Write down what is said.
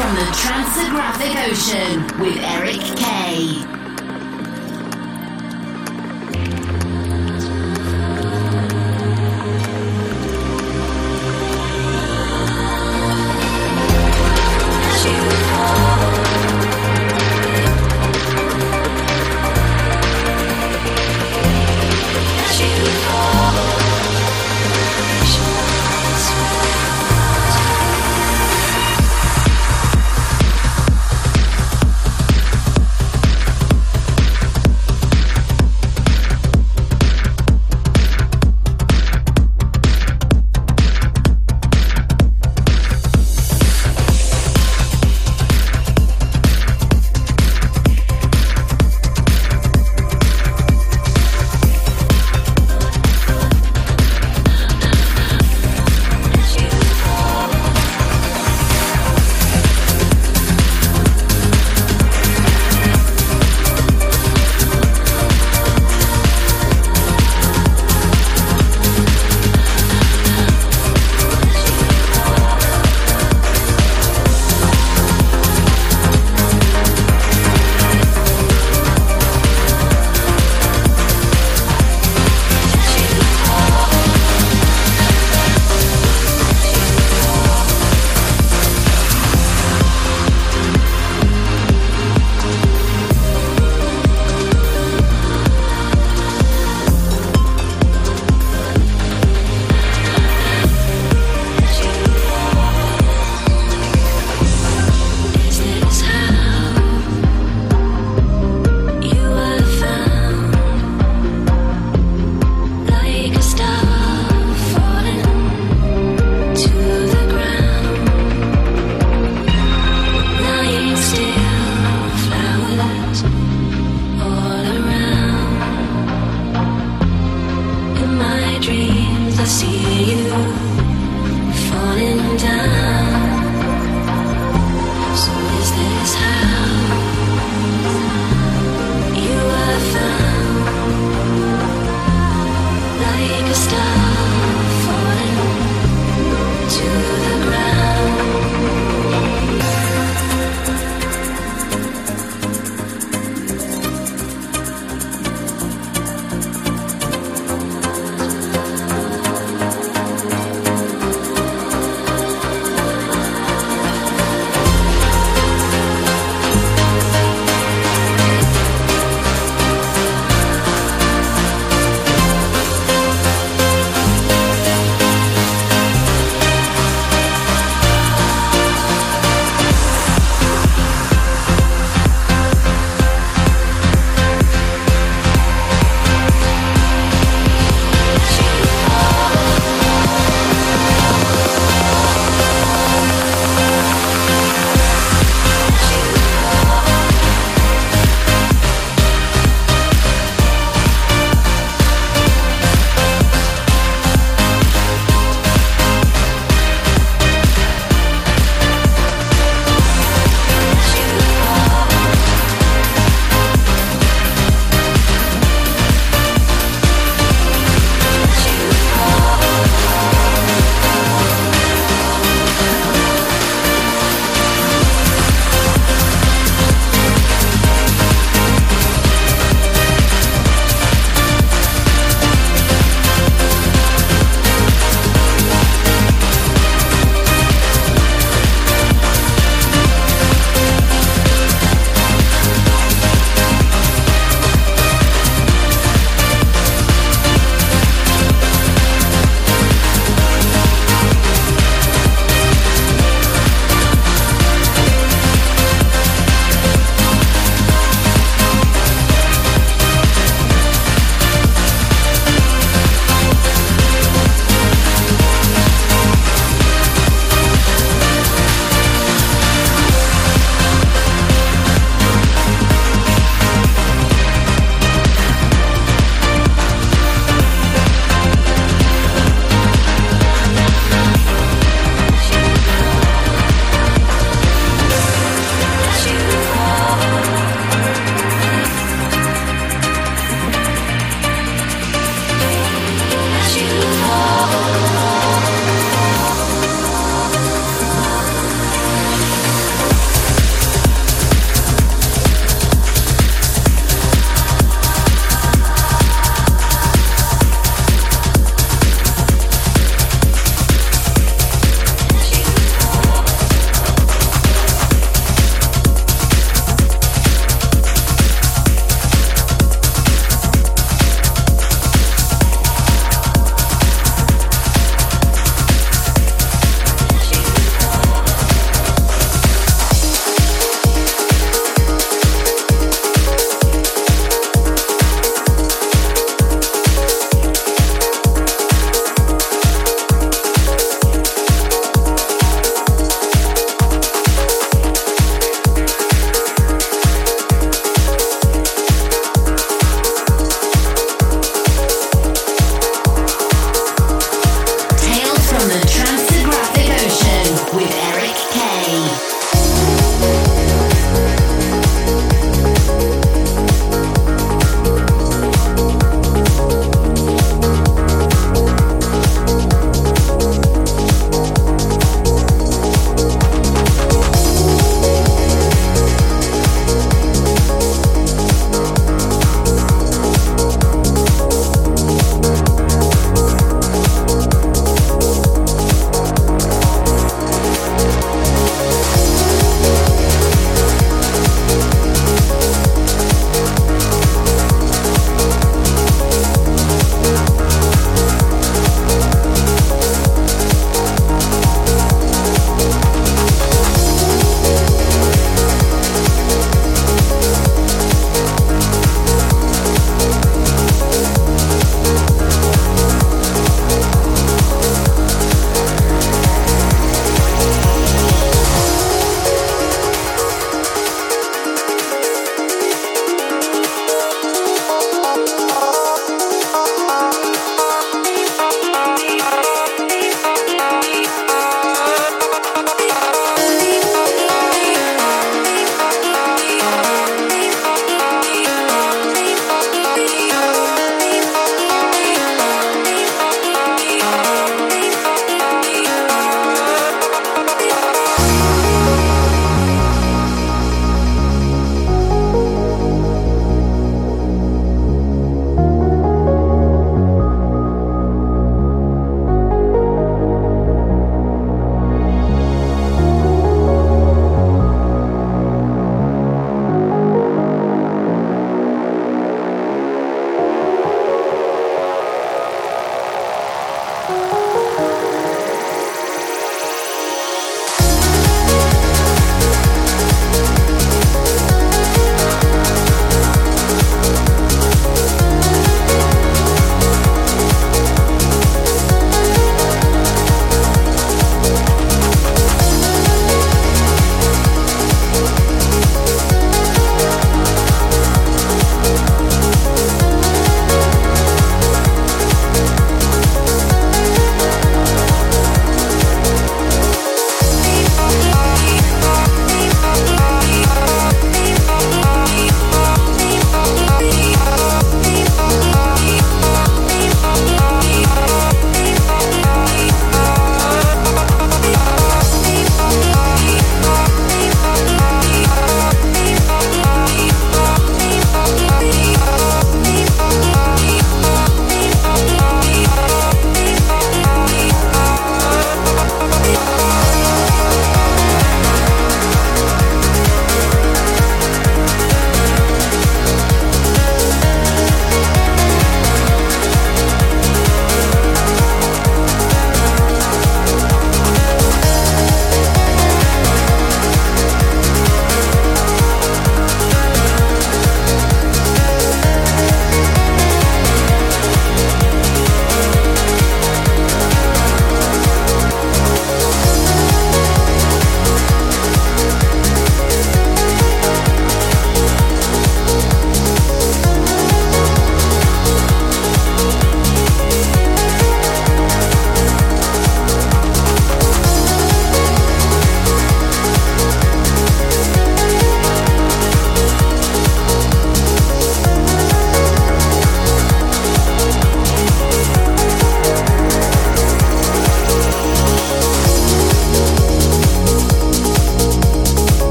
from the Transographic Ocean with Eric Kay.